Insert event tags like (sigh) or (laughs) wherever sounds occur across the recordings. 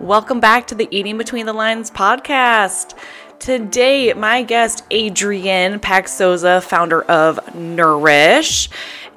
Welcome back to the Eating Between the Lines podcast. Today, my guest, Adrien Paczosa, founder of Nourish,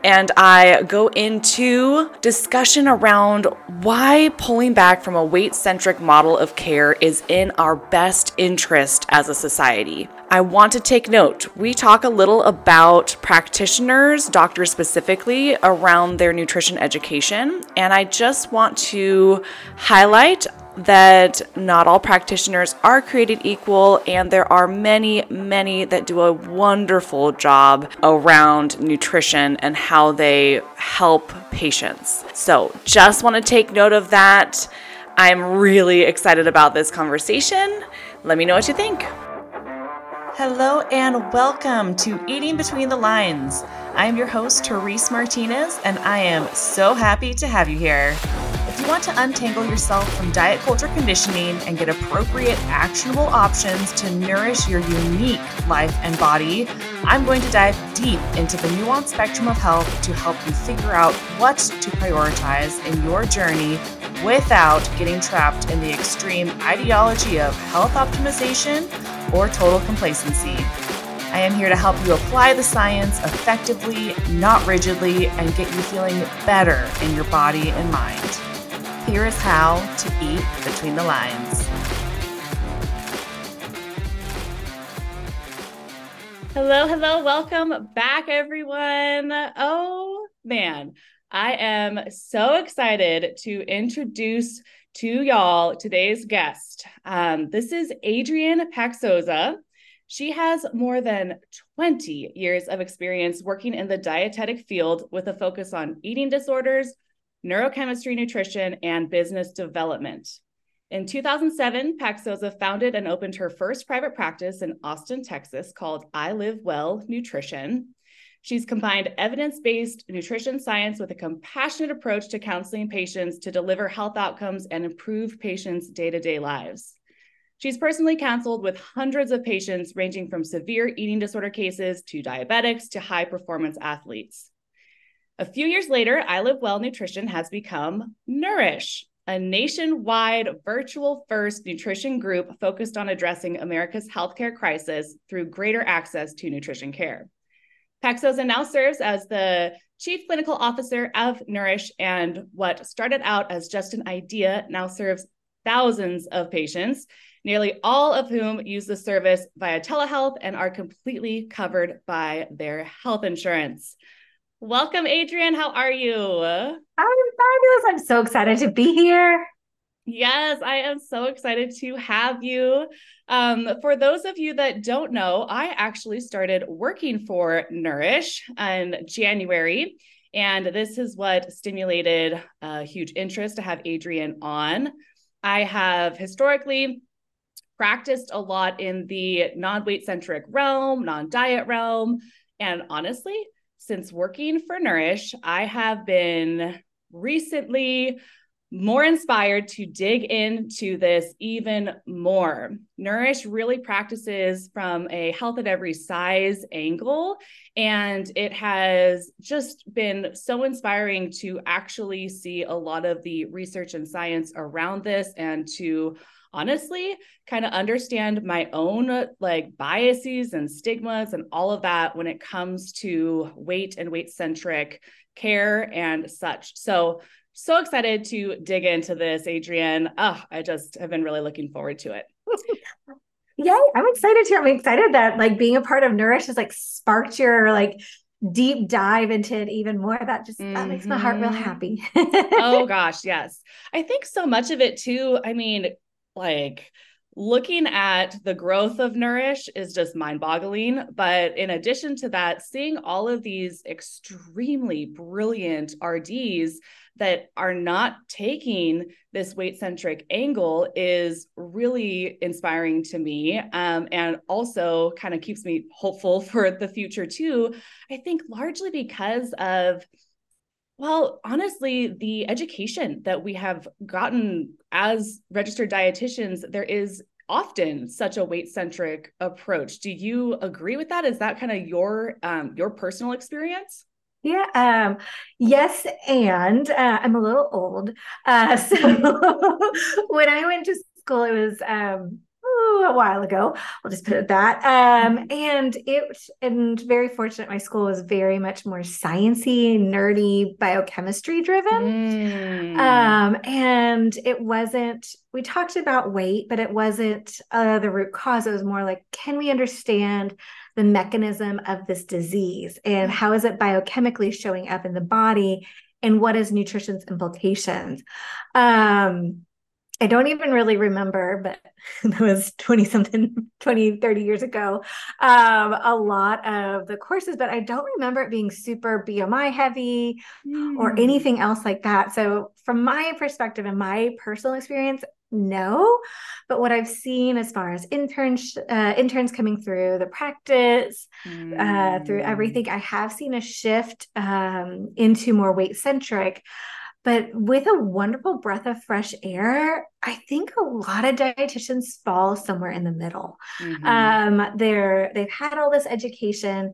and I go into discussion around why pulling back from a weight centric model of care is in our best interest as a society. I want to take note. We talk a little about practitioners, doctors specifically, around their nutrition education. And I just want to highlight that not all practitioners are created equal, and there are many, many that do a wonderful job around nutrition and how they help patients. So, just want to take note of that. I'm really excited about this conversation. Let me know what you think. Hello and welcome to Eating Between the Lines. I'm your host, Therese Martinez, and I am so happy to have you here. You want to untangle yourself from diet culture conditioning and get appropriate, actionable options to nourish your unique life and body, I'm going to dive deep into the nuanced spectrum of health to help you figure out what to prioritize in your journey without getting trapped in the extreme ideology of health optimization or total complacency. I am here to help you apply the science effectively, not rigidly, and get you feeling better in your body and mind. Here is how to eat between the lines. Hello, hello, welcome back, everyone. Oh man, I am so excited to introduce to y'all today's guest. Um, this is Adrien Paczosa. She has more than 20 years of experience working in the dietetic field with a focus on eating disorders, neurochemistry, nutrition, and business development. In 2007, Paczosa founded and opened her first private practice in Austin, Texas called iLiveWell Nutrition. She's combined evidence based nutrition science with a compassionate approach to counseling patients to deliver health outcomes and improve patients' day to day lives. She's personally counseled with hundreds of patients, ranging from severe eating disorder cases to diabetics to high performance athletes. A few years later, iLiveWell Nutrition has become Nourish, a nationwide virtual first nutrition group focused on addressing America's healthcare crisis through greater access to nutrition care. Paczosa now serves as the Chief Clinical Officer of Nourish, and what started out as just an idea now serves thousands of patients, nearly all of whom use the service via telehealth and are completely covered by their health insurance. Welcome, Adrien. How are you? I'm fabulous. I'm so excited to be here. Yes, I am so excited to have you. Um, for those of you that don't know, I actually started working for Nourish in January. And this is what stimulated a huge interest to have Adrien on. I have historically practiced a lot in the non weight centric realm, non diet realm. And honestly, since working for Nourish, I have been recently more inspired to dig into this even more. Nourish really practices from a health at every size angle, and it has just been so inspiring to actually see a lot of the research and science around this and to honestly kind of understand my own like biases and stigmas and all of that when it comes to weight and weight centric care and such. So so excited to dig into this, Adrien. Oh, I just have been really looking forward to it. (laughs) Yay, I'm excited too. I'm excited that like being a part of Nourish has like sparked your like deep dive into it even more. That just mm-hmm. that makes my heart real mm-hmm. happy. (laughs) oh gosh, yes. I think so much of it too. I mean, like looking at the growth of Nourish is just mind boggling. But in addition to that, seeing all of these extremely brilliant RDs that are not taking this weight centric angle is really inspiring to me um, and also kind of keeps me hopeful (laughs) for the future too. I think largely because of well, honestly, the education that we have gotten as registered dietitians, there is often such a weight centric approach. Do you agree with that? Is that kind of your um, your personal experience? Yeah. Um, yes, and uh, I'm a little old. Uh, (laughs) so (laughs) when I went to school, it was um, ooh, a while ago. We'll just put it that. Um, mm-hmm. and it and very fortunate. My school was very much more sciency, nerdy, biochemistry driven. Mm. Um, and it wasn't. We talked about weight, but it wasn't uh, the root cause. It was more like, can we understand? the mechanism of this disease and how is it biochemically showing up in the body and what is nutrition's implications um, I don't even really remember, but (laughs) that was 20 something, 20, 30 years ago, um, a lot of the courses, but I don't remember it being super BMI heavy mm. or hmm. anything else like that. So, from my perspective and my personal experience, no but what i've seen as far as interns uh, interns coming through the practice mm. uh, through hmm. everything i have seen a shift um, into more weight centric but with a wonderful breath of fresh air i think a lot of dietitians fall somewhere in the middle mm-hmm. um, they're they've had all this education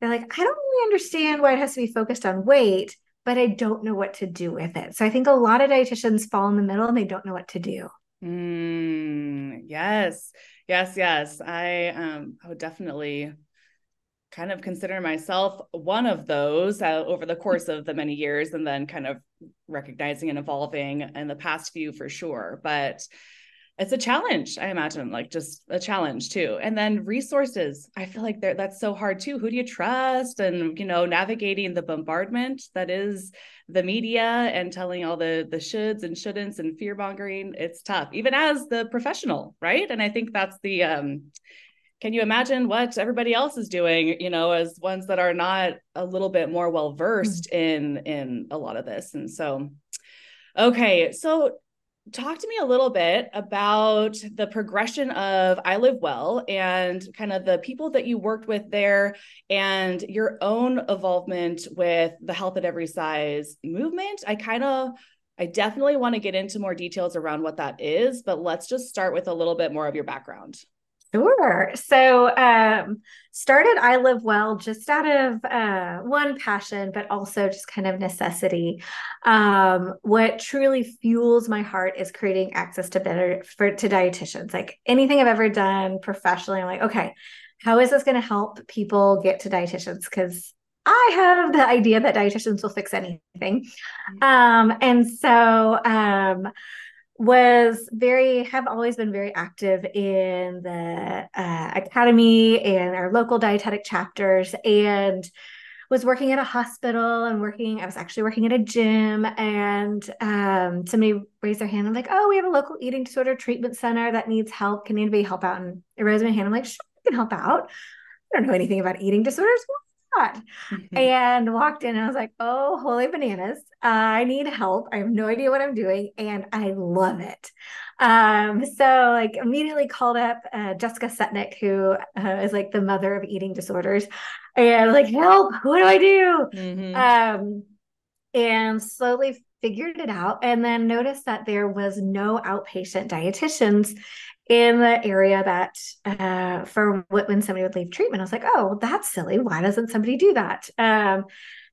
they're like i don't really understand why it has to be focused on weight but I don't know what to do with it. So I think a lot of dietitians fall in the middle and they don't know what to do. Mm, yes, yes, yes. I um, I would definitely kind of consider myself one of those uh, over the course of the many years, and then kind of recognizing and evolving in the past few for sure. But it's a challenge, I imagine, like just a challenge too. And then resources. I feel like that's so hard too. Who do you trust? And you know, navigating the bombardment that is the media and telling all the the shoulds and shouldn'ts and fear mongering. It's tough, even as the professional, right? And I think that's the um can you imagine what everybody else is doing you know as ones that are not a little bit more well versed mm-hmm. in in a lot of this and so okay so talk to me a little bit about the progression of iLiveWell and kind of the people that you worked with there and your own involvement with the Health at Every Size movement. I kind of I definitely want to get into more details around what that is, but let's just start with a little bit more of your background. Sure. So, um, started iLiveWell just out of uh, one passion, but also just kind of necessity. Um, what truly fuels my heart is creating access to better for to dietitians. Like anything I've ever done professionally, I'm like, okay, how is this going to help people get to dietitians? Because I have the idea that dietitians will fix anything. Mm-hmm. Um, and so, um, was very have always been very active in the uh, academy and our local dietetic chapters and was working at a hospital and working i was actually working at a gym and um, somebody raised their hand. I'm like oh we have a local eating disorder treatment center that needs help. Can anybody help out? And i raised my hand. I'm like sure i can help out. I don't know anything about eating disorders Mm-hmm. And walked in and I was like, oh, holy bananas. I need help. I have no idea what I'm doing and I love it. Um, so like immediately called up uh, Jessica Setnick, who uh, is like the mother of eating disorders, and like, help, what do I do? Mm-hmm. Um, and slowly figured it out and then noticed that there was no outpatient dietitians in the area that uh, for when somebody would leave treatment, I was like, oh, that's silly. Why doesn't somebody do that? Um,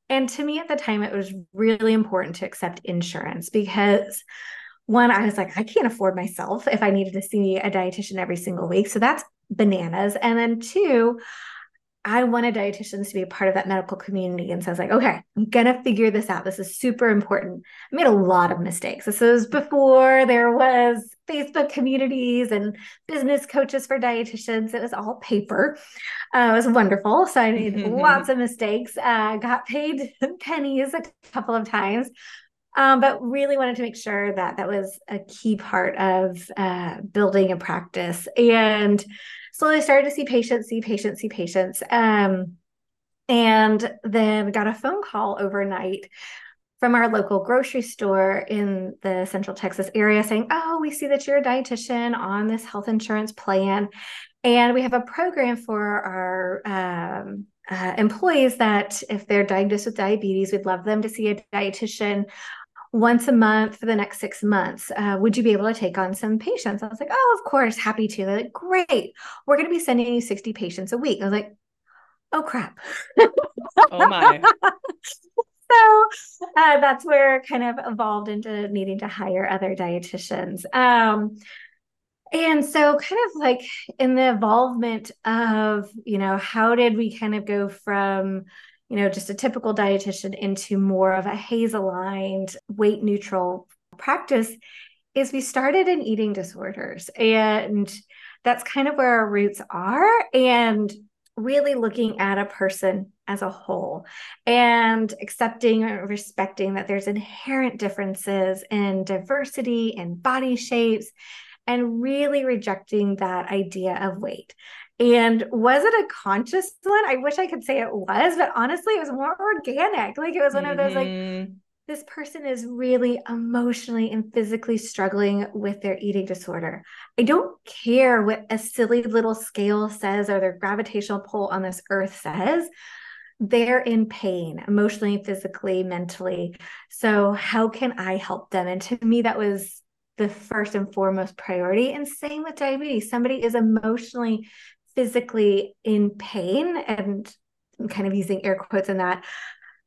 and to me at the time, it was really important to accept insurance because one, I was like, I can't afford myself if I needed to see a dietitian every single week. So that's bananas. And then two, I wanted dietitians to be a part of that medical community. And so I was like, okay, I'm going to figure this out. This is super important. I made a lot of mistakes. This was before there was Facebook communities and business coaches for dietitians. It was all paper. Uh, it was wonderful. So I made (laughs) lots of mistakes, uh, got paid (laughs) pennies a couple of times. Um, but really wanted to make sure that that was a key part of uh, building a practice. And slowly started to see patients, see patients, see patients. Um, and then got a phone call overnight from our local grocery store in the central Texas area saying, Oh, we see that you're a dietitian on this health insurance plan. And we have a program for our um, uh, employees that if they're diagnosed with diabetes, we'd love them to see a dietitian once a month for the next six months. Uh, would you be able to take on some patients? I was like, oh, of course, happy to. They're like, great. We're going to be sending you 60 patients a week. I was like, oh crap. oh my. (laughs) so uh, that's where kind of evolved into needing to hire other dietitians. Um, and so, kind of like in the involvement of, you know, how did we kind of go from, you know, just a typical dietitian into more of a HAES aligned, weight neutral practice? Is we started in eating disorders. And that's kind of where our roots are. And really looking at a person as a whole and accepting and respecting that there's inherent differences in diversity and body shapes and really rejecting that idea of weight. And was it a conscious one? I wish I could say it was, but honestly, it was more organic. Like it was one mm-hmm. of those like mm-hmm. this person is really emotionally and physically struggling with their eating disorder. I don't care what a silly little scale says or their gravitational pull on this earth says. They're in pain emotionally, physically, mentally. So, how can I help them? And to me, that was the first and foremost priority. And same with diabetes. Somebody is emotionally, physically in pain, and I'm kind of using air quotes in that.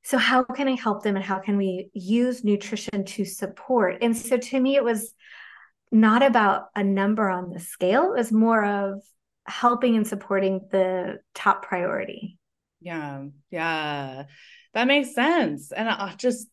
So, how can I help them and how can we use nutrition to support? And so, to me, it was not about a number on the scale, it was more of helping and supporting the top priority. Yeah. Yeah. That makes sense. And I just,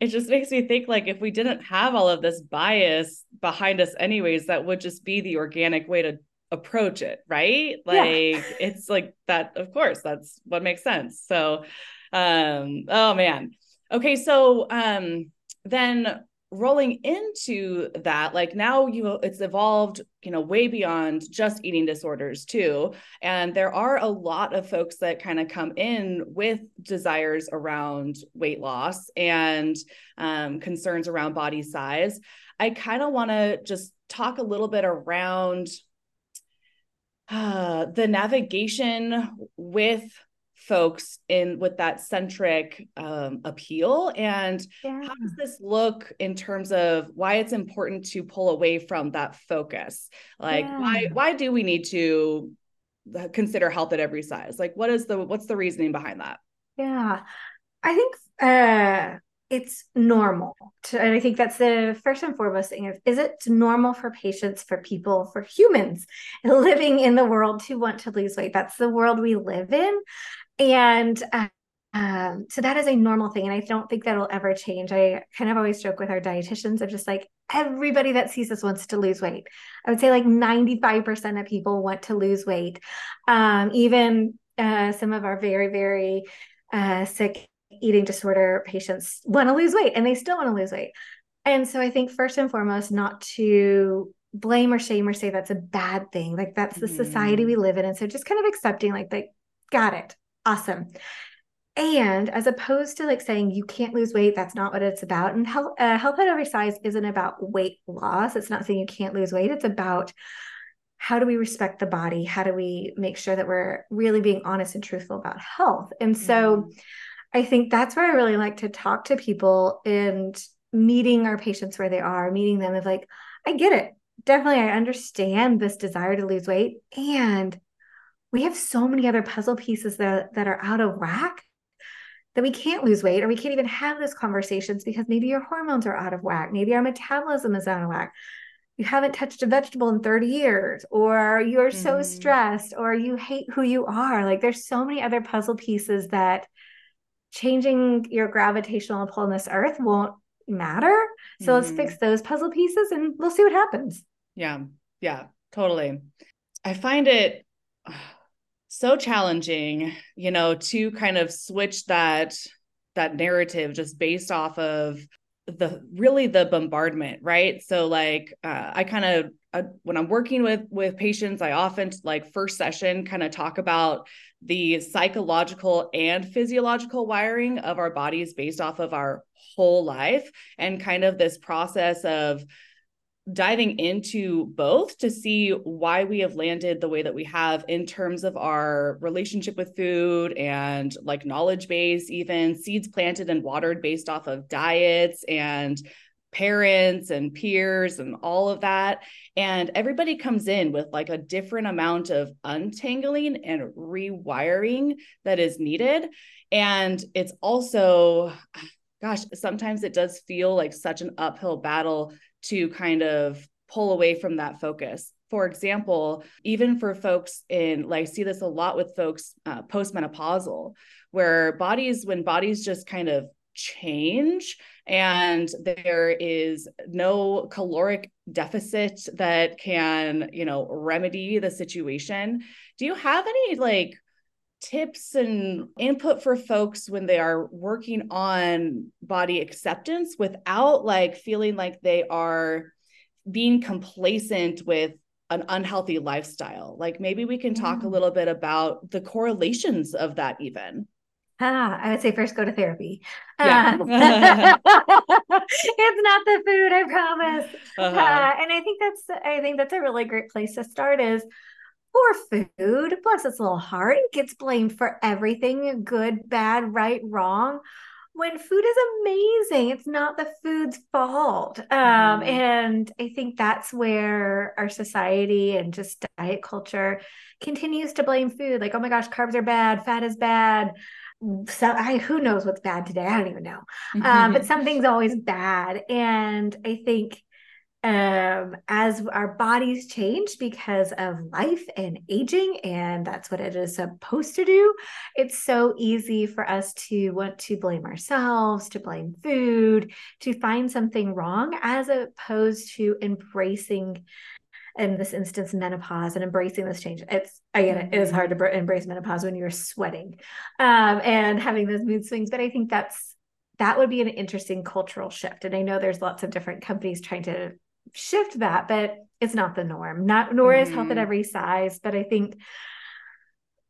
it just makes me think like if we didn't have all of this bias behind us anyways that would just be the organic way to approach it right? Like yeah. it's like that of course that's what makes sense. So um oh man. Okay so um then rolling into that like now you it's evolved you know way beyond just eating disorders too. And there are a lot of folks that kind of come in with desires around weight loss and um, concerns around body size. I kind of want to just talk a little bit around uh, the navigation with folks in with that centric um, appeal and yeah. how does this look in terms of why it's important to pull away from that focus like yeah. why why do we need to uh, consider health at every size like what is the what's the reasoning behind that yeah i think uh it's normal to, and i think that's the first and foremost thing is, is it normal for patients for people for humans (laughs) living in the world to want to lose weight that's the world we live in and uh, um, so that is a normal thing. And I don't think that'll ever change. I kind of always joke with our dietitians of just like everybody that sees us wants to lose weight. I would say like 95% of people want to lose weight. Um, even uh, some of our very, very uh, sick eating disorder patients want to lose weight and they still want to lose weight. And so I think first and foremost, not to blame or shame or say that's a bad thing. Like that's the mm. society we live in. And so just kind of accepting like, like, got it awesome. And as opposed to like saying you can't lose weight, that's not what it's about. And health, uh, health at every size isn't about weight loss. It's not saying you can't lose weight. It's about how do we respect the body? How do we make sure that we're really being honest and truthful about health? And so mm. I think that's where I really like to talk to people and meeting our patients where they are, meeting them of like, I get it. Definitely, I understand this desire to lose weight. And we have so many other puzzle pieces that, that are out of whack that we can't lose weight or we can't even have those conversations because maybe your hormones are out of whack. Maybe our metabolism is out of whack. You haven't touched a vegetable in 30 years, or you're mm-hmm. so stressed, or you hate who you are. Like there's so many other puzzle pieces that changing your gravitational pull on this earth won't matter. So mm-hmm. let's fix mm-hmm. those puzzle pieces and we'll see what happens. Yeah. Yeah, totally. I find it (sighs) so challenging, you know, to kind of switch that that narrative just based off of the really the bombardment right? So like uh, i kind of uh, when i'm working with with patients i often like first session kind of talk about the psychological and physiological wiring of our bodies based off of our whole life and kind of this process of diving into both to see why we have landed the way that we have in terms of our relationship with food and like knowledge base, even seeds planted and watered based off of diets and parents and peers and all of that. And everybody comes in with like a different amount of untangling and rewiring that is needed. And it's also, gosh, sometimes it does feel like such an uphill battle to kind of pull away from that focus. For example, even for folks in, like, I see this a lot with folks uh, postmenopausal, where bodies, when bodies just kind of change and there is no caloric deficit that can you know remedy the situation do you have any like tips and input for folks when they are working on body acceptance without like feeling like they are being complacent with an unhealthy lifestyle like maybe we can talk a mm. little bit about the correlations of that even Ah, I would say first go to therapy. Yeah. Uh, (laughs) it's not the food, I promise. Uh-huh. Uh, and I think that's I think that's a really great place to start is for food. Bless its a little heart. It gets blamed for everything, good, bad, right, wrong. When food is amazing, it's not the food's fault. Um, mm. and I think that's where our society and just diet culture continues to blame food. Like, oh my gosh, carbs are bad, fat is bad so I who knows what's bad today? I don't even know. Um, but something's always bad, and I think um, as our bodies change because of life and aging, and that's what it is supposed to do. It's so easy for us to want to blame ourselves, to blame food, to find something wrong, as opposed to embracing in this instance menopause and embracing this change it's again it is hard to embrace menopause when you're sweating um, and having those mood swings but i think that's that would be an interesting cultural shift and i know there's lots of different companies trying to shift that but it's not the norm not nor mm-hmm. is health at mm-hmm. every size but i think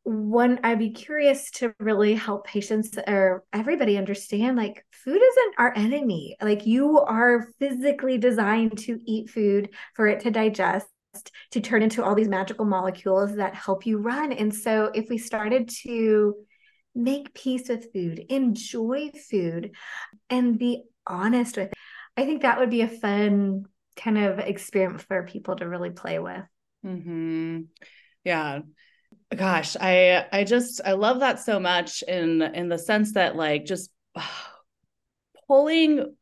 one i'd be curious to really help patients or everybody understand like food isn't our enemy like you are physically designed to eat food for it to digest to turn into all these magical molecules that help you run. And so if we started to make peace with food, enjoy food, and be honest with it, I think that would be a fun kind of experiment for people to really play with. Mm-hmm. Yeah. Gosh, I I just I love that so much in in the sense that like just (sighs) pulling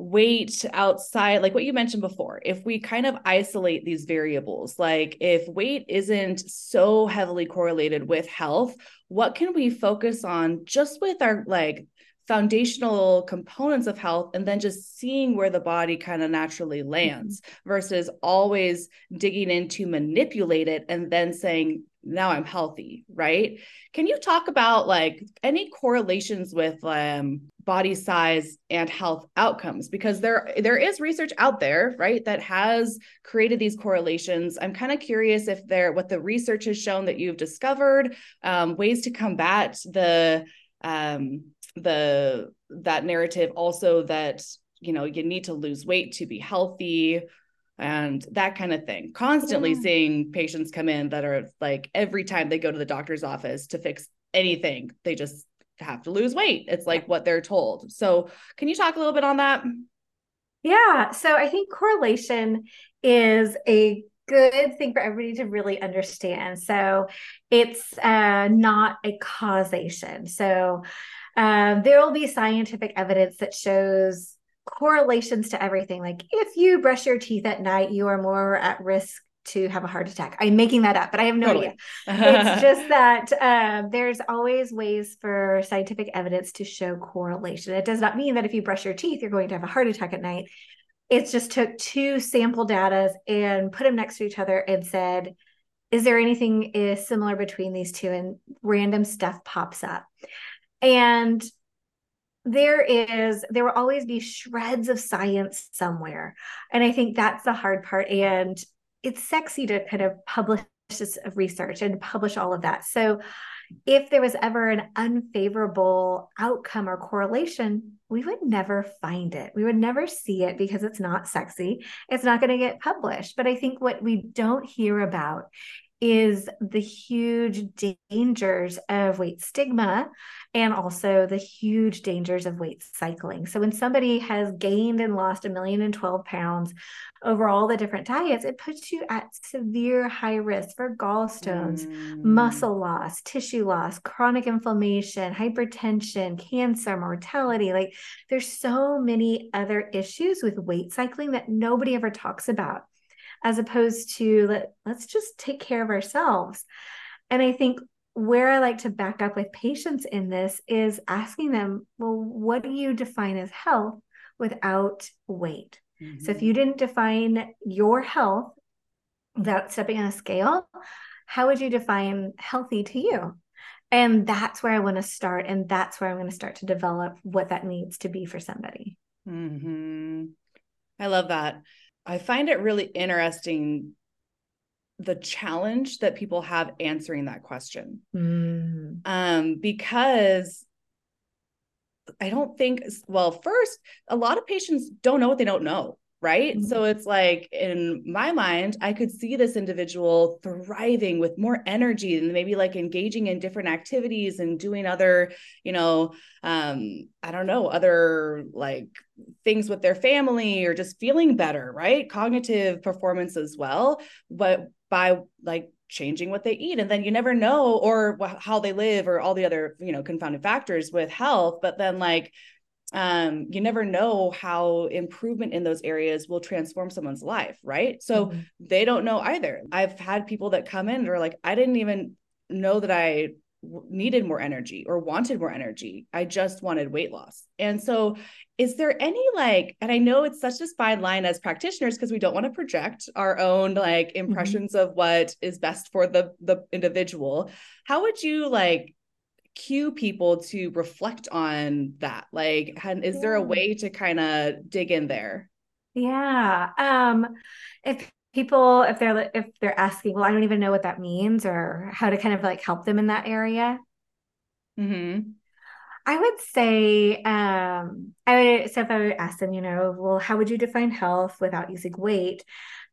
weight outside like what you mentioned before if we kind of isolate these variables like if weight isn't so heavily correlated with health what can we focus on just with our like foundational components of health and then just seeing where the body kind of naturally lands mm-hmm. versus always digging in to manipulate it and then saying now I'm healthy, right? Can you talk about like any correlations with um, body size and health outcomes? Because there there is research out there, right, that has created these correlations. I'm kind of curious if there what the research has shown that you've discovered, um, ways to combat the um, the that narrative, also that you know you need to lose weight to be healthy and that kind of thing. Constantly yeah. seeing patients come in that are like every time they go to the doctor's office to fix anything, they just have to lose weight. It's like what they're told. So, can you talk a little bit on that? Yeah. So, I think correlation is a good thing for everybody to really understand. So, it's uh, not a causation. So, um, there will be scientific evidence that shows correlations to everything. Like if you brush your teeth at night, you are more at risk to have a heart attack. I'm making that up, but I have no totally. idea. it's (laughs) just that um, there's always ways for scientific evidence to show correlation. It does not mean that if you brush your teeth, you're going to have a heart attack at night. It's just took two sample data and put them next to each other and said, is there anything is similar between these two? And random stuff pops up. And there is there will always be shreds of science somewhere. And i think that's the hard part. And it's sexy to kind of publish this research and publish all of that. So if there was ever an unfavorable outcome or correlation we would never find it. We would never see it because it's not sexy. It's not going to get published. But i think what we don't hear about is the huge dangers of weight stigma and also the huge dangers of weight cycling. So, when somebody has gained and lost a million and 12 pounds over all the different diets, it puts you at severe high risk for gallstones, mm. muscle loss, tissue loss, chronic inflammation, hypertension, cancer, mortality. Like, there's so many other issues with weight cycling that nobody ever talks about as opposed to let, let's just take care of ourselves. And I think where I like to back up with patients in this is asking them, well, what do you define as health without weight? Mm-hmm. So if mm-hmm. you didn't define your health without stepping on a scale, how would you define healthy to you? And that's where I want to start. And that's where I'm going to start to develop what that needs to be for somebody. Mm-hmm. I love that. I find it really interesting the challenge that people have answering that question. Mm. Um, because I don't think, well, first, a lot of patients don't know what they don't know right? Mm-hmm. So it's like in my mind, I could see this individual thriving with more energy and maybe like engaging in different activities and doing other, you know, um, I don't know, other like things with their family or just feeling better, right? Cognitive performance as well, but by like changing what they eat and then you never know or how they live or all the other you know confounding factors with health but then like um, you never know how improvement in those areas will transform someone's life, right? So mm-hmm. they don't know either. I've had people that come in and are like, I didn't even know that I needed more energy or wanted more energy. I just wanted weight loss. And so, is there any like, and I know it's such a fine line as practitioners because we don't want to project our own like mm-hmm. impressions mm-hmm. of what is best for the the individual. How would you like cue people to reflect on that like is yeah. there a way to kind of dig in there yeah um if people if they're if they're asking well i don't even know what that means or how to kind of like help them in that area mm-hmm. i would say um i would so if i would ask them you know well how would you define health without using weight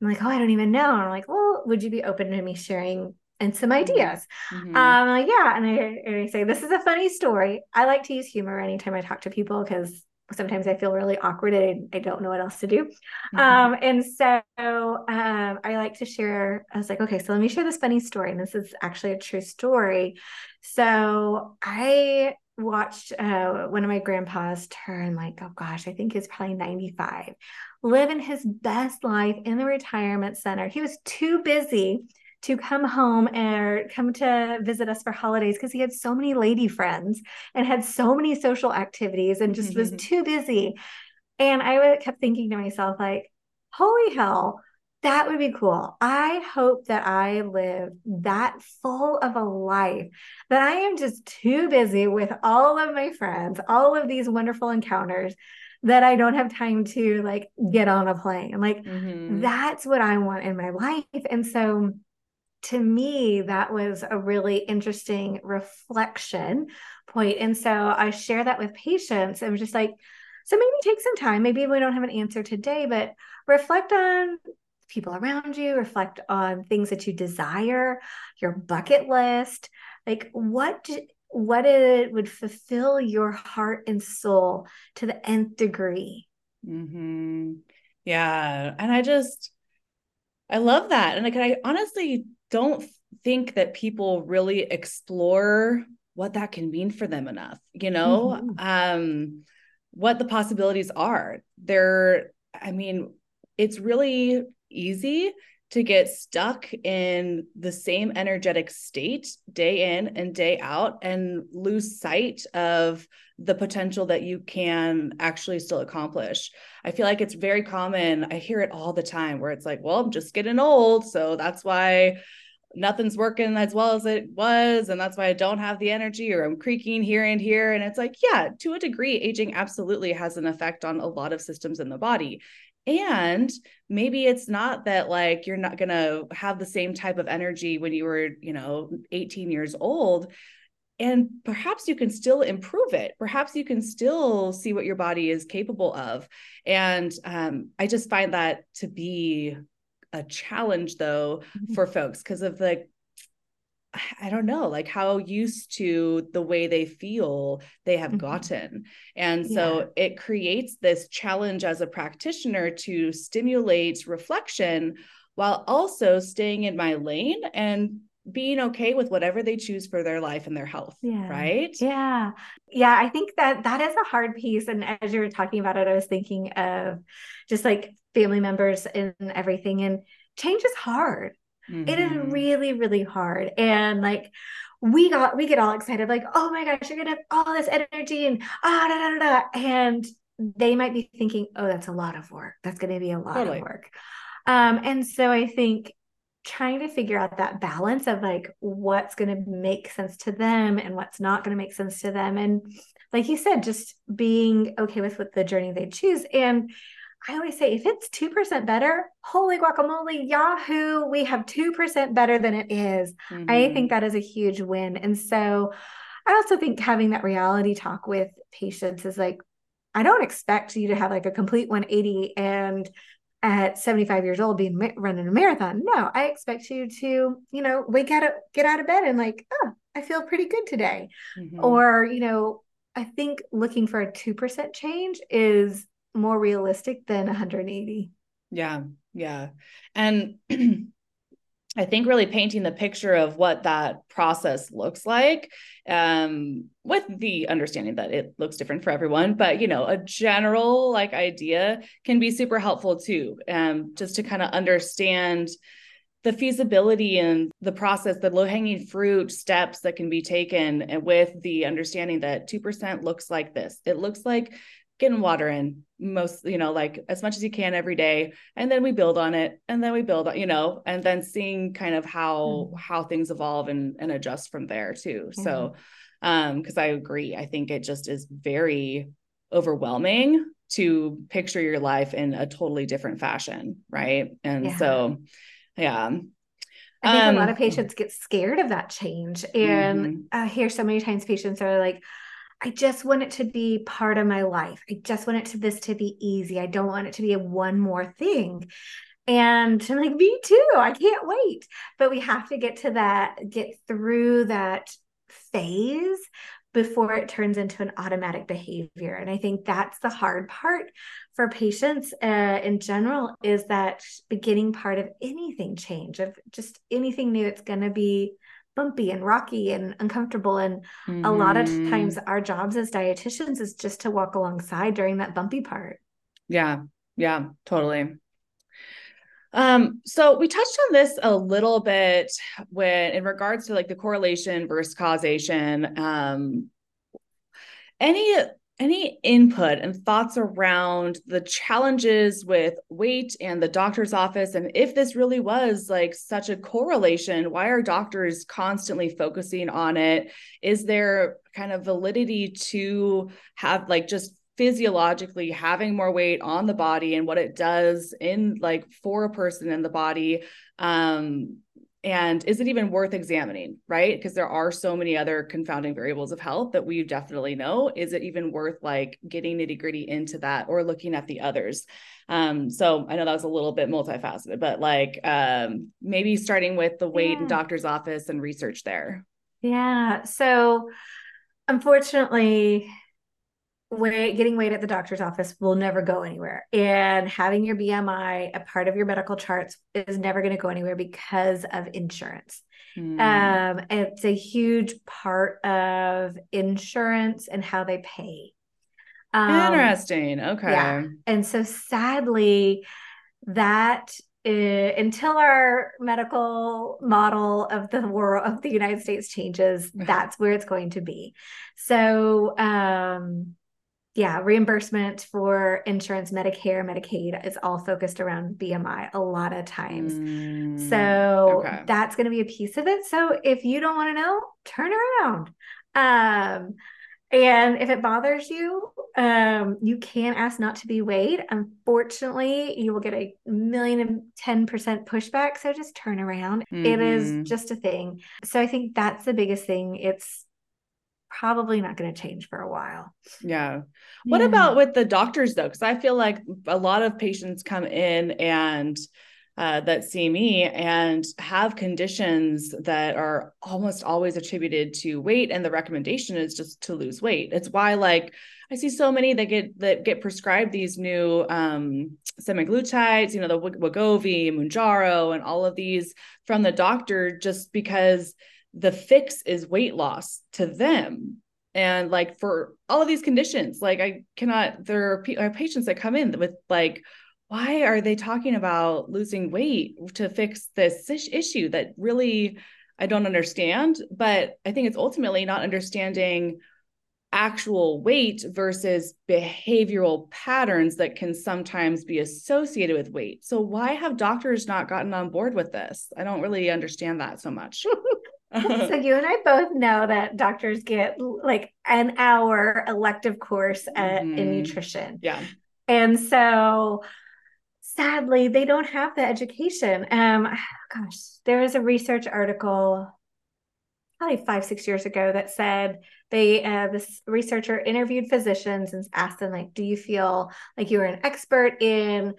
i'm like oh i don't even know and i'm like well would you be open to me sharing and some ideas. Mm-hmm. Um, yeah. And I, and I say, this is a funny story. I like to use humor anytime I talk to people because sometimes I feel really awkward and I don't know what else to do. Mm-hmm. Um, and so um, I like to share, I was like, okay, so let me share this funny story. And this is actually a true story. So I watched uh, one of my grandpas turn like, oh gosh, I think he's probably 95, living his best life in the retirement center. He was too busy to come home and come to visit us for holidays because he had so many lady friends and had so many social activities and just was too busy. And I kept thinking to myself, like, holy hell, that would be cool. I hope that I live that full of a life that I am just too busy with all of my friends, all of these wonderful encounters that I don't have time to like get on a plane. Like mm-hmm. that's what I want in my life. And so to me, that was a really interesting reflection point. And so I share that with patients. I'm just like, so maybe take some time. Maybe we don't have an answer today, but reflect on people around you, reflect on things that you desire, your bucket list. Like what what it would fulfill your heart and soul to the nth degree. Mm-hmm. Yeah. And I just I love that. And like I honestly don't think that people really explore what that can mean for them enough you know mm-hmm. um what the possibilities are there i mean it's really easy to get stuck in the same energetic state day in and day out and lose sight of the potential that you can actually still accomplish. I feel like it's very common. I hear it all the time where it's like, well, I'm just getting old. So that's why nothing's working as well as it was. And that's why I don't have the energy or I'm creaking here and here. And it's like, yeah, to a degree, aging absolutely has an effect on a lot of systems in the body. And maybe it's not that like you're not going to have the same type of energy when you were, you know, 18 years old. And perhaps you can still improve it. Perhaps you can still see what your body is capable of. And um, I just find that to be a challenge though mm-hmm. for folks because of the I don't know, like how used to the way they feel they have mm-hmm. gotten. And so yeah. it creates this challenge as a practitioner to stimulate reflection while also staying in my lane and being okay with whatever they choose for their life and their health yeah. right yeah yeah i think that that is a hard piece and as you were talking about it i was thinking of just like family members and everything and change is hard mm-hmm. it is mm-hmm. really really hard and like we got we get all excited like oh my gosh you're gonna have all this energy and ah da, da, da, da. and they might be thinking oh that's a lot of work that's gonna be a lot totally. of work um and so i think trying to figure out that balance of like what's going to make sense to them and what's not going to make sense to them and like you said just being okay with what the journey they choose and I always say if it's 2% better, holy guacamole, Yahoo, we have 2% better than it is. Mm-hmm. I think that is a huge win. And so I also think having that reality talk with patients is like, I don't expect you to have like a complete 180 and at 75 years old being running a marathon. No, I expect you to, you know, wake out, of, get out of bed and like, oh, I feel pretty good today. Mm-hmm. Or, you know, I think looking for a 2% change is more realistic than 180. Yeah. Yeah. And (clears throat) I think really painting the picture of what that process looks like, um, with the understanding that it looks different for everyone, but you know, a general like idea can be super helpful too, um, just to kind of understand the feasibility and the process, the low hanging fruit steps that can be taken, with the understanding that 2% looks like this. It looks like getting water in most you know like as much as you can every day and then we build on it and then we build on you know and then seeing kind of how mm. how things evolve and and adjust from there too mm. so um because i agree i think it just is very overwhelming to picture your life in a totally different fashion right and yeah. so yeah I think um, a lot of um, patients get scared of that change. And mm-hmm. I hear so many times patients are like, I just want it to be part of my life. I just want it to this to be easy. I don't want it to be a one more thing. And I'm like, me too. I can't wait. But we have to get to that, get through that phase before it turns into an automatic behavior. And I think that's the hard part for patients uh, in general is that beginning part of anything change, of just anything new. It's going to be bumpy and rocky and uncomfortable. And mm-hmm. a lot of times, mm-hmm. our jobs as dietitians is just to walk alongside during that bumpy part. Yeah. Yeah. Totally. Um, so we touched on this a little bit when in regards to like the correlation versus causation. Um, any any input and thoughts around the challenges with weight and the doctor's office? And if this really was like such a correlation why are doctors constantly focusing on it? Is there kind of validity to have like just physiologically having more weight on the body and what it does in like for a person in the body? Um and is it even worth examining right? Because there are so many other confounding variables of health that we definitely know. Is it even worth like getting nitty gritty into that or looking at the others? Um so i know that was a little bit multifaceted but like um maybe starting with the weight yeah. and doctor's office and research there. Yeah. So unfortunately weight getting weight at the doctor's office will never go anywhere and having your bmi a part of your medical charts is never going to go anywhere because of insurance mm. um, it's a huge part of insurance and how they pay um, interesting okay yeah. and so sadly that uh, until our medical model of the world of the United States changes, (laughs) that's where it's going to be. So, um, yeah, reimbursement for insurance, Medicare, Medicaid is all focused around BMI a lot of times. Mm, so okay. that's going to be a piece of it. So if you don't want to know, turn around. Um, and if it bothers you, um, you can ask not to be weighed. Unfortunately, you will get a million and ten percent pushback. So just turn around. Mm-hmm. It is mm-hmm. just a thing. So I think that's the biggest thing. It's probably not going to change for a while. Yeah. What yeah. about with the doctors though? Because I feel like a lot of patients come in and uh, that see me and have conditions that are almost always attributed to weight and the recommendation is just to lose weight it's why like i see so many that get that get prescribed these new um semaglutides you know the wegovy mounjaro and all of these from the doctor just because the fix is weight loss to them and like for all of these conditions like i cannot there are, are uh, patients that come in with like why are they talking about losing weight to fix this issue that really I don't understand? But I think it's ultimately not understanding actual weight versus behavioral patterns that can sometimes be associated with weight. So why have doctors not gotten on board with this? I don't really understand that so much. (laughs) so (laughs) you and I both know that doctors get like an hour elective course at, mm-hmm. in nutrition. Yeah. And so sadly they don't have the education um (sighs) gosh there was a research article probably five six years ago that said they uh, this researcher interviewed physicians and asked them like do you feel like you're an expert in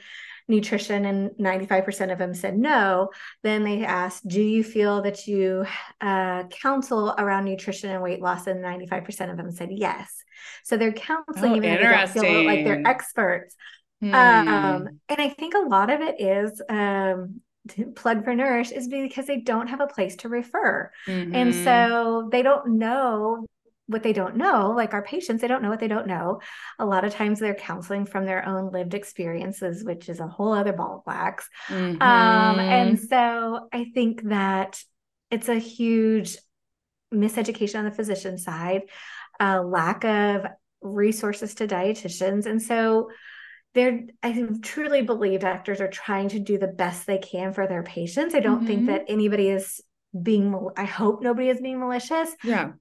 nutrition and 95% of them said no then they asked do you feel that you uh, counsel around nutrition and weight loss and 95% of them said yes so they're counseling oh, even though they don't feel like they're experts um, hmm. and I think a lot of it is um, plug for nourish is because they don't have a place to refer. Mm-hmm. And so they don't know what they don't know, like our patients, they don't know what they don't know. A lot of times they're counseling from their own lived experiences, which is a whole other ball of wax. Mm-hmm. Um, and so I think that it's a huge miseducation on the physician side, a lack of resources to dietitians. And so they're i truly believe doctors are trying to do the best they can for their patients i don't mm-hmm. think that anybody is being i hope nobody is being malicious yeah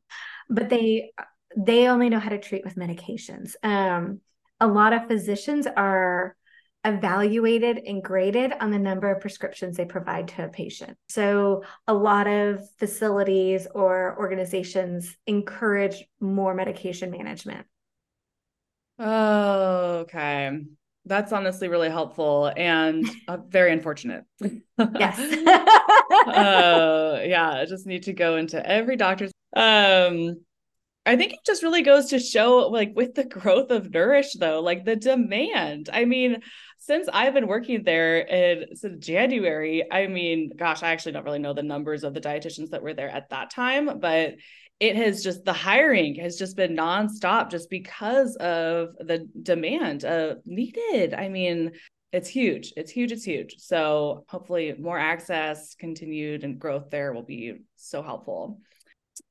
but they they only know how to treat with medications um a lot of physicians are evaluated and graded on the number of prescriptions they provide to a patient. So, a lot of facilities or organizations encourage more medication management. Oh, okay. That's honestly really helpful and uh, very unfortunate. yes. (laughs) uh, yeah, I just need to go into every doctor's. Um, I think it just really goes to show, like, with the growth of Nourish, though, like the demand. I mean, since I've been working there in since January, I mean, gosh, I actually don't really know the numbers of the dietitians that were there at that time, but it has just the hiring has just been nonstop just because of the demand uh, needed. I mean, it's huge. It's huge. It's huge. So hopefully more access continued and growth there will be so helpful.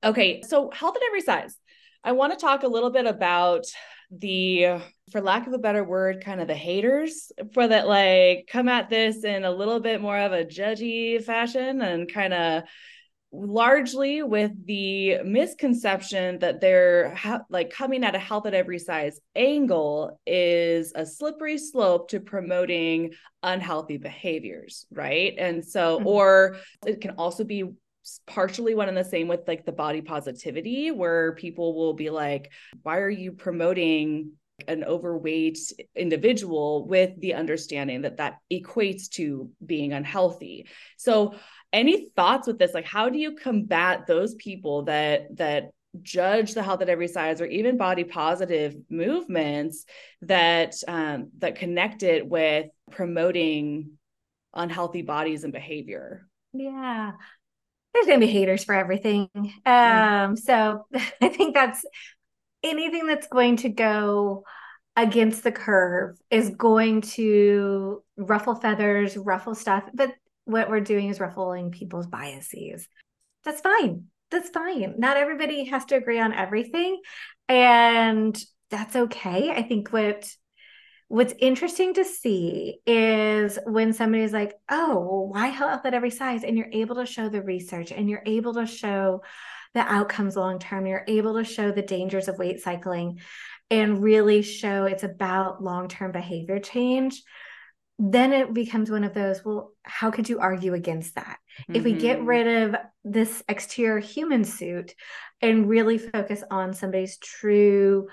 Okay. So health at every size. I want to talk a little bit about the for lack of a better word kind of the haters for that like come at this in a little bit more of a judgy fashion and kind of largely with the misconception that they're ha- like coming at a health at every size angle is a slippery slope to promoting unhealthy behaviors right and so mm-hmm. or it can also be partially one and the same with like the body positivity where people will be like why are you promoting an overweight individual with the understanding that that equates to being unhealthy? So any thoughts with this? Like how do you combat those people that that judge the health at every size or even body positive movements that um, that connect it with promoting unhealthy bodies and behavior? Yeah there's going to be haters for everything um so (laughs) i think that's anything that's going to go against the curve is going to ruffle feathers ruffle stuff but what we're doing is ruffling people's biases. That's fine. That's fine. Not everybody has to agree on everything. And that's okay. I think what what's interesting to see is when somebody's like, oh, well, why health at every size? And you're able to show the research and you're able to show the outcomes long term. You're able to show the dangers of weight cycling and really show it's about long term behavior change then it becomes one of those well how could you argue against that mm-hmm. if we get mm-hmm. rid of this exterior human suit and really focus on somebody's true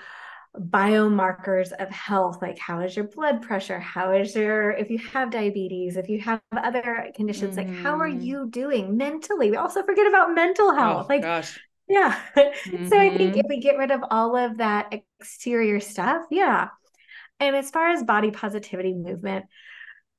biomarkers of health like how is your blood pressure how is your if you have diabetes if you have other conditions mm-hmm. like how are mm-hmm. you doing mentally we also forget about mental oh, health oh, like gosh. yeah mm-hmm. (laughs) so i think if mm-hmm. we get rid of all of that exterior stuff yeah and as far as body positivity movement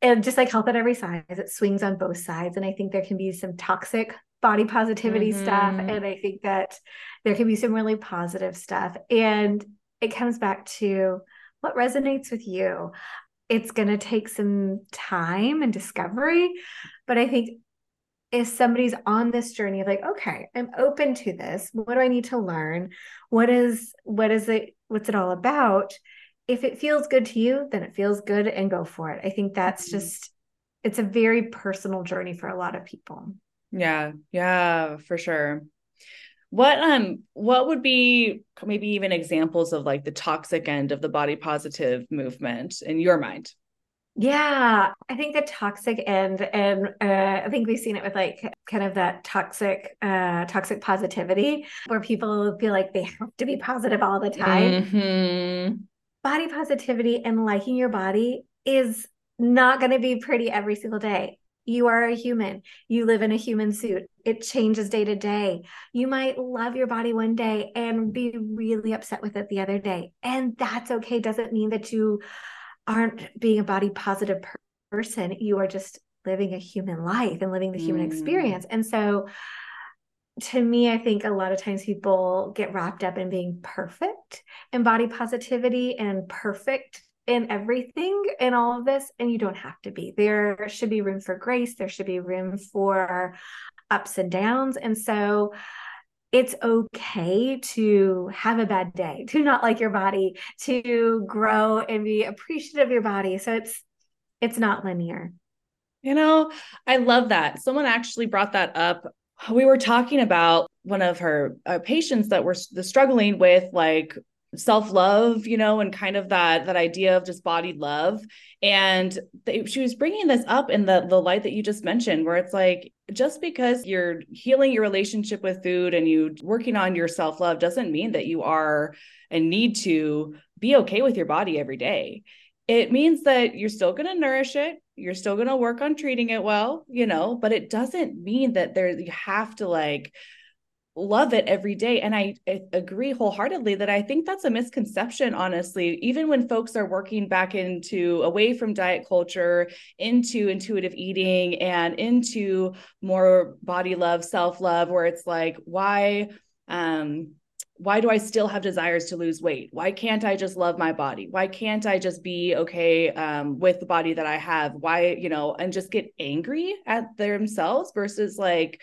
and just like health at every size it swings on both sides and i think there can be some toxic body positivity mm-hmm. stuff and i think that there can be some really positive stuff and it comes back to what resonates with you. It's going to take some time and discovery, but I think if somebody's on this journey of like, okay, I'm open to this. What do I need to learn? What is what is it? What's it all about? If it feels good to you, then it feels good and go for it. I think that's mm-hmm. just it's a very personal journey for a lot of people. Yeah, yeah, for sure. What um what would be maybe even examples of like the toxic end of the body positive movement in your mind? Yeah, I think the toxic end, and uh, I think we've seen it with like kind of that toxic, uh, toxic positivity, where people feel like they have to be positive all the time. Mm-hmm. Body positivity and liking your body is not going to be pretty every single day. You are a human. You live in a human suit. It changes day to day. You might love your body one day and be really upset with it the other day. And that's okay. Doesn't mean that you aren't being a body positive person. You are just living a human life and living the human mm. experience. And so, to me, I think a lot of times people get wrapped up in being perfect and body positivity and perfect in everything in all of this and you don't have to be. There should be room for grace. There should be room for ups and downs. And so it's okay to have a bad day to not like your body to grow and be appreciative of your body. So it's it's not linear. You know i love that. Someone actually brought that up. We were talking about one of her uh, patients that were struggling with like self-love you know and kind of that that idea of just body love. And they, she was bringing this up in the the light that you just mentioned where it's like just because you're healing your relationship with food and you working on your self-love doesn't mean that you are and need to be okay with your body every day. It means that you're still going to nourish it you're still going to work on treating it well you know but it doesn't mean that there you have to like love it every day. And I, I, agree wholeheartedly that I think that's a misconception, honestly. Even when folks are working back into away from diet culture into intuitive eating and into more body love, self love, where it's like, why? Um, why do I still have desires to lose weight? Why can't I just love my body? Why can't I just be okay um, with the body that I have? Why, you know, and just get angry at themselves versus like,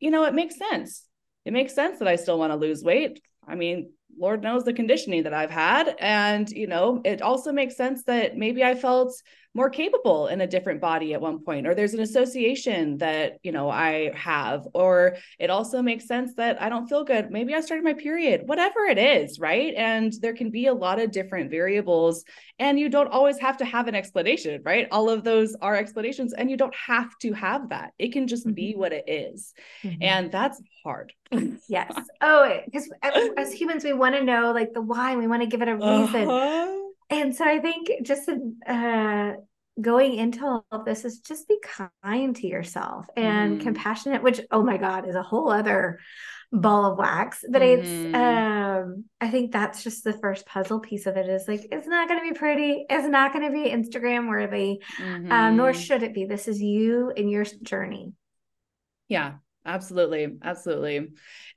you know, it makes sense it makes sense that I still want to lose weight. I mean, Lord knows the conditioning that I've had. And, you know, it also makes sense that maybe I felt more capable in a different body at one point, or there's an association that, you know, I have, or it also makes sense that I don't feel good. Maybe I started my period, whatever it is, right? And there can be a lot of different variables, and you don't always have to have an explanation, right? All of those are explanations, and you don't have to have that. It can just be mm-hmm. what it is. Mm-hmm. And that's hard. yes. (laughs) Oh, because as humans, we want to know like the why, we want to give it a reason. Uh-huh. And so I think just uh, going into all of this is just be kind to yourself and mm. compassionate, which, oh my God, is a whole other ball of wax. But mm. it's, mm-hmm. um, I think that's just the first puzzle piece of it is like, it's not going to be pretty. It's not going to be Instagram worthy, mm-hmm. um, nor mm-hmm. should it be. This is you and your journey. Yeah, absolutely. Absolutely.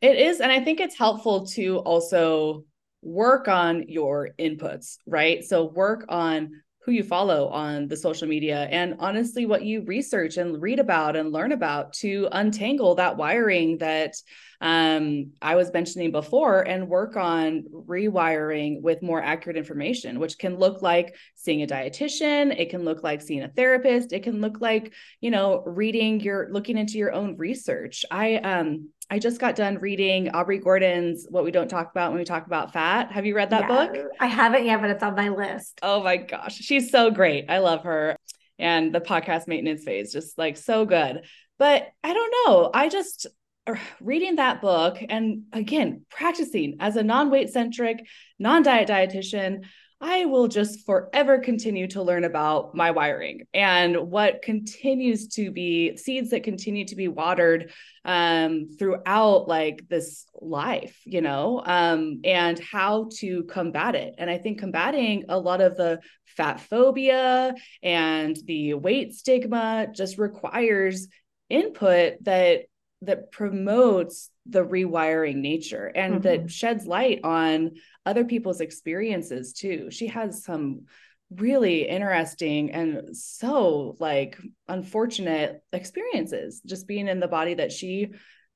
It is. And I think it's helpful to also work on your inputs, right? So work on who you follow on the social media and honestly what you research and read about and learn about to untangle that wiring that um, I was mentioning before and work on rewiring with more accurate information, which can look like seeing a dietitian, it can look like seeing a therapist, it can look like, you know, reading your looking into your own research. I um I just got done reading Aubrey Gordon's What We Don't Talk About When We Talk About Fat. Have you read that yeah, book? I haven't yet, but it's on my list. Oh my gosh. She's so great. I love her. And the podcast maintenance phase, just like so good. But I don't know. I just, uh, reading that book and again practicing as a non-weight centric non-diet dietitian I will just forever continue to learn about my wiring and what continues to be seeds that continue to be watered um, throughout like this life, you know, um, and how to combat it. And I think combating a lot of the fat phobia and the weight stigma just requires input that that promotes the rewiring nature and mm-hmm. that sheds light on other people's experiences too. She has some really interesting and so like unfortunate experiences just being in the body that she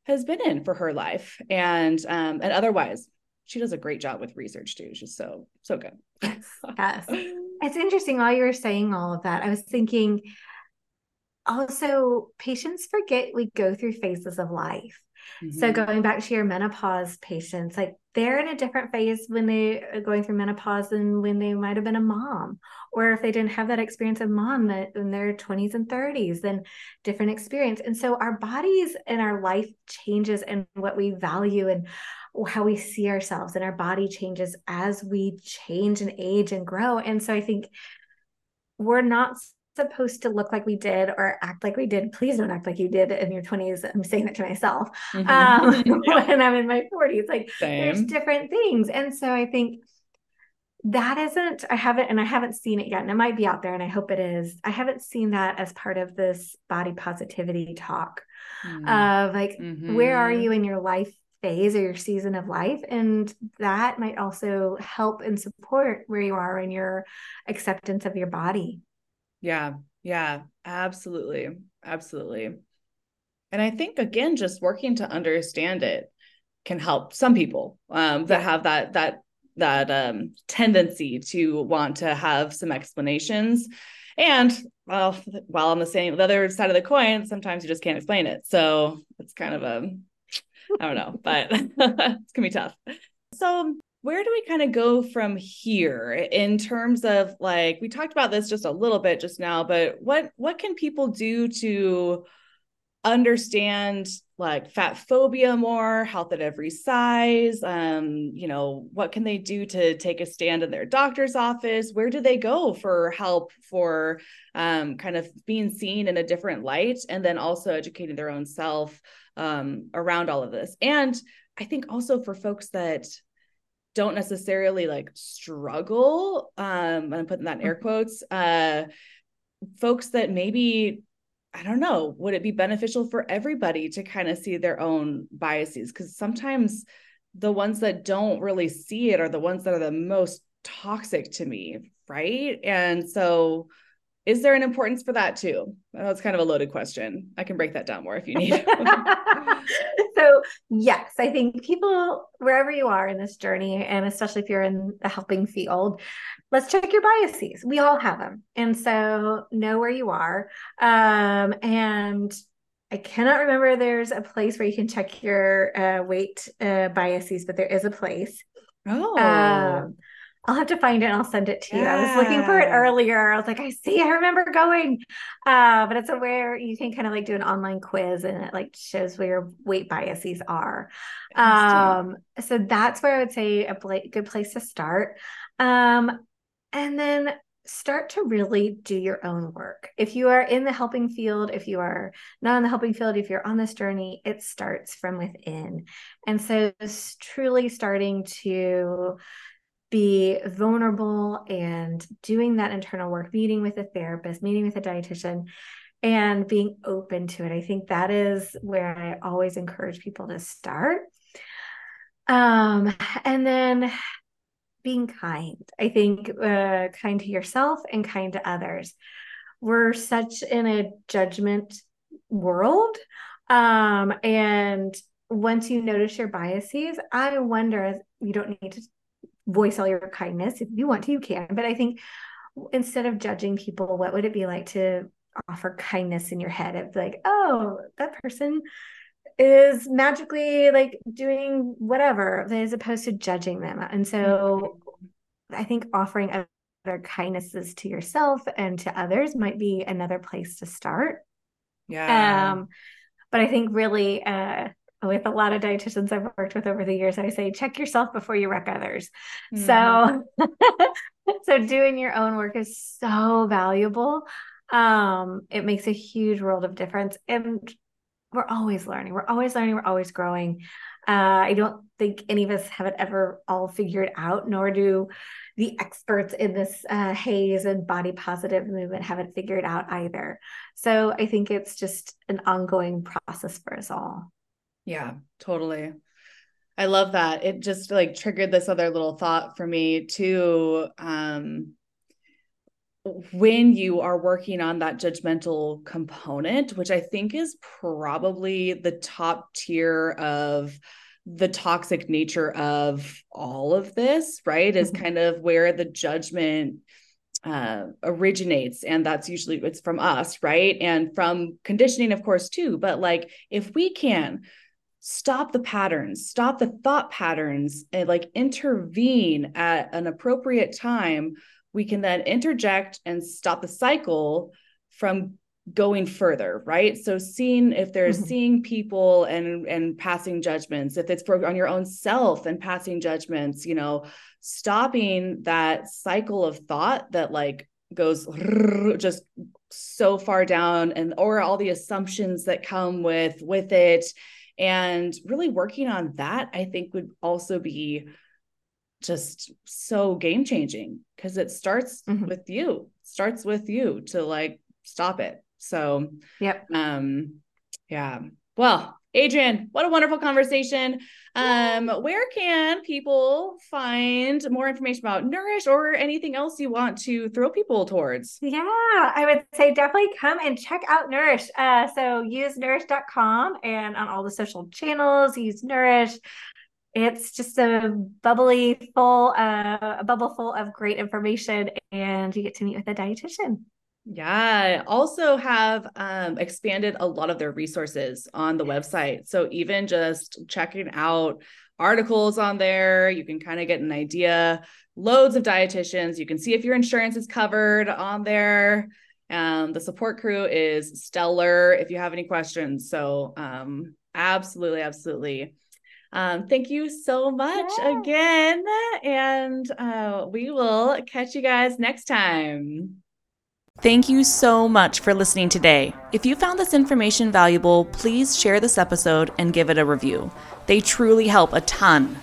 has been in for her life. And um and otherwise she does a great job with research too. She's so so good. Yes. Yes. (laughs) It's interesting while you were saying all of that i was thinking also patients forget we go through phases of life Mm-hmm. So going back to your menopause patients, like they're in a different phase when they are going through menopause than when they might have been a mom, or if they didn't have that experience of mom that in their 20s and 30s, then different experience. And so our bodies and our life changes and what we value and how we see ourselves and our body changes as we change and age and grow. And so I think we're not supposed to look like we did or act like we did. Please don't act like you did in your 20s. I'm saying that to myself. Mm-hmm. Um, yeah. (laughs) (laughs) when I'm in my 40s, like Same. there's different things. And so I think that isn't, I haven't, and I haven't seen it yet, and it might be out there, and I hope it is. I haven't seen that as part of this body positivity talk mm-hmm. of like, mm-hmm. where are you in your life phase or your season of life and that might also help and support where you are in your acceptance of your body yeah. Yeah. Absolutely. Absolutely. And I think again, just working to understand it can help some people um, that have that that that um, tendency to want to have some explanations. And well, while on the same the other side of the coin, sometimes you just can't explain it. So it's kind of a I don't know, but (laughs) it's gonna be tough. So where do we kind of go from here in terms of like we talked about this just a little bit just now but what what can people do to understand like fat phobia more health at every size um you know what can they do to take a stand in their doctor's office? Where do they go for help for um kind of being seen in a different light and then also educating their own self um around all of this? And i think also for folks that don't necessarily like struggle um i'm putting that in air mm-hmm. quotes uh folks that maybe i don't know would it be beneficial for everybody to kind of see their own biases because sometimes the ones that don't really see it are the ones that are the most toxic to me right and so is there an importance for that too? That's kind of a loaded question. I can break that down more if you need. (laughs) so, yes, I think people, wherever you are in this journey, and especially if you're in the helping field, let's check your biases. We all have them. And so, know where you are. Um, and I cannot remember there's a place where you can check your uh, weight uh, biases, but there is a place. Oh. Um, I'll have to find it and I'll send it to you. Yeah. I was looking for it earlier. I was like, I see, I remember going. Uh, but it's a where you can kind of like do an online quiz and it like shows where your weight biases are. Um, so that's where I would say a bla- good place to start. Um, and then start to really do your own work. If you are in the helping field, if you are not in the helping field, if you're on this journey, it starts from within. And so truly starting to be vulnerable and doing that internal work, meeting with a therapist, meeting with a dietitian, and being open to it. I think that is where I always encourage people to start. Um, and then being kind. I think uh, kind to yourself and kind to others. We're such in a judgment world. Um, and once you notice your biases, I wonder you don't need to voice all your kindness. If you want to, you can. But I think instead of judging people, what would it be like to offer kindness in your head of like, oh, that person is magically like doing whatever, as opposed to judging them. And so I think offering other kindnesses to yourself and to others might be another place to start. Yeah. Um, but I think really uh with a lot of dietitians I've worked with over the years, I say check yourself before you wreck others. Mm-hmm. So (laughs) so doing your own work is so valuable. Um, it makes a huge world of difference. And we're always learning. We're always learning. We're always growing. Uh, I don't think any of us have it ever all figured out, nor do the experts in this uh, HAES and body positive movement have it figured out either. So I think it's just an ongoing process for us all. Yeah, totally. I love that. It just like triggered this other little thought for me too. Um, when you are working on that judgmental component, which I think is probably the top tier of the toxic nature of all of this, right? Is mm-hmm. kind of where the judgment uh, originates and that's usually it's from us right and from conditioning of course too but like if we can stop the patterns stop the thought patterns and like intervene at an appropriate time we can then interject and stop the cycle from going further right so seeing if there's mm-hmm. seeing people and and passing judgments if it's on your own self and passing judgments you know stopping that cycle of thought that like goes (laughs) just so far down and or all the assumptions that come with with it and really working on that, I think would also be just so game changing because it starts mm-hmm. with you, starts with you to like stop it. So, yep. Um, yeah. Well, Adrien, what a wonderful conversation. Um, where can people find more information about Nourish or anything else you want to throw people towards? Yeah, I would say definitely come and check out Nourish. Uh, so use nourish.com and on all the social channels, use Nourish. It's just a bubbly full, uh, a bubble full of great information, and you get to meet with a dietitian. Yeah, also have um, expanded a lot of their resources on the website. So even just checking out articles on there, you can kind of get an idea. Loads of dietitians. You can see if your insurance is covered on there. Um, the support crew is stellar if you have any questions. So um, absolutely, absolutely. Um, thank you so much yeah. again. And uh, we will catch you guys next time. Thank you so much for listening today. If you found this information valuable, please share this episode and give it a review. They truly help a ton.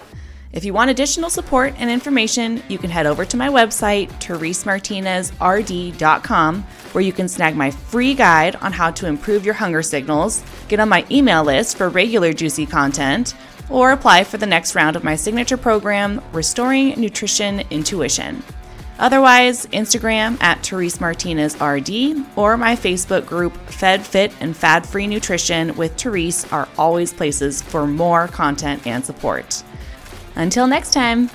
If you want additional support and information, you can head over to my website, theresemartinezrd.com, where you can snag my free guide on how to improve your hunger signals, get on my email list for regular juicy content, or apply for the next round of my signature program, Restoring Nutrition Intuition. Otherwise, Instagram at Therese Martinez RD or my Facebook group Fed Fit and Fad Free Nutrition with Therese are always places for more content and support. Until next time.